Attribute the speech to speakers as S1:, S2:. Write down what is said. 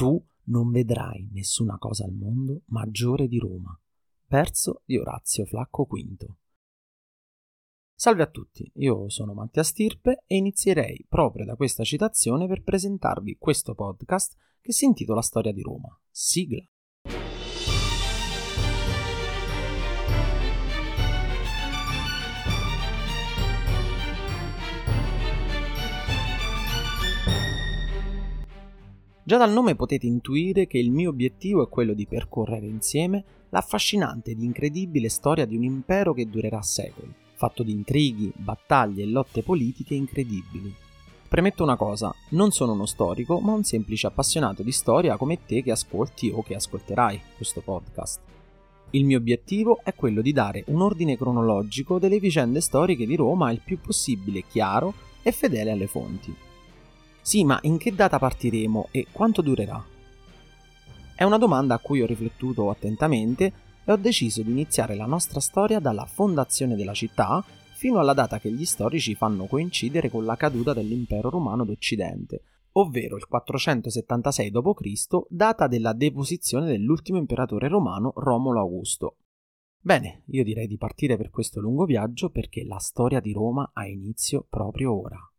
S1: tu non vedrai nessuna cosa al mondo maggiore di Roma. Verso di Orazio Flacco V. Salve a tutti, io sono Mattia Stirpe e inizierei proprio da questa citazione per presentarvi questo podcast che si intitola Storia di Roma. Sigla. Già dal nome potete intuire che il mio obiettivo è quello di percorrere insieme l'affascinante ed incredibile storia di un impero che durerà secoli, fatto di intrighi, battaglie e lotte politiche incredibili. Premetto una cosa, non sono uno storico, ma un semplice appassionato di storia come te che ascolti o che ascolterai questo podcast. Il mio obiettivo è quello di dare un ordine cronologico delle vicende storiche di Roma il più possibile chiaro e fedele alle fonti. Sì, ma in che data partiremo e quanto durerà? È una domanda a cui ho riflettuto attentamente e ho deciso di iniziare la nostra storia dalla fondazione della città fino alla data che gli storici fanno coincidere con la caduta dell'impero romano d'Occidente, ovvero il 476 d.C., data della deposizione dell'ultimo imperatore romano Romolo Augusto. Bene, io direi di partire per questo lungo viaggio perché la storia di Roma ha inizio proprio ora.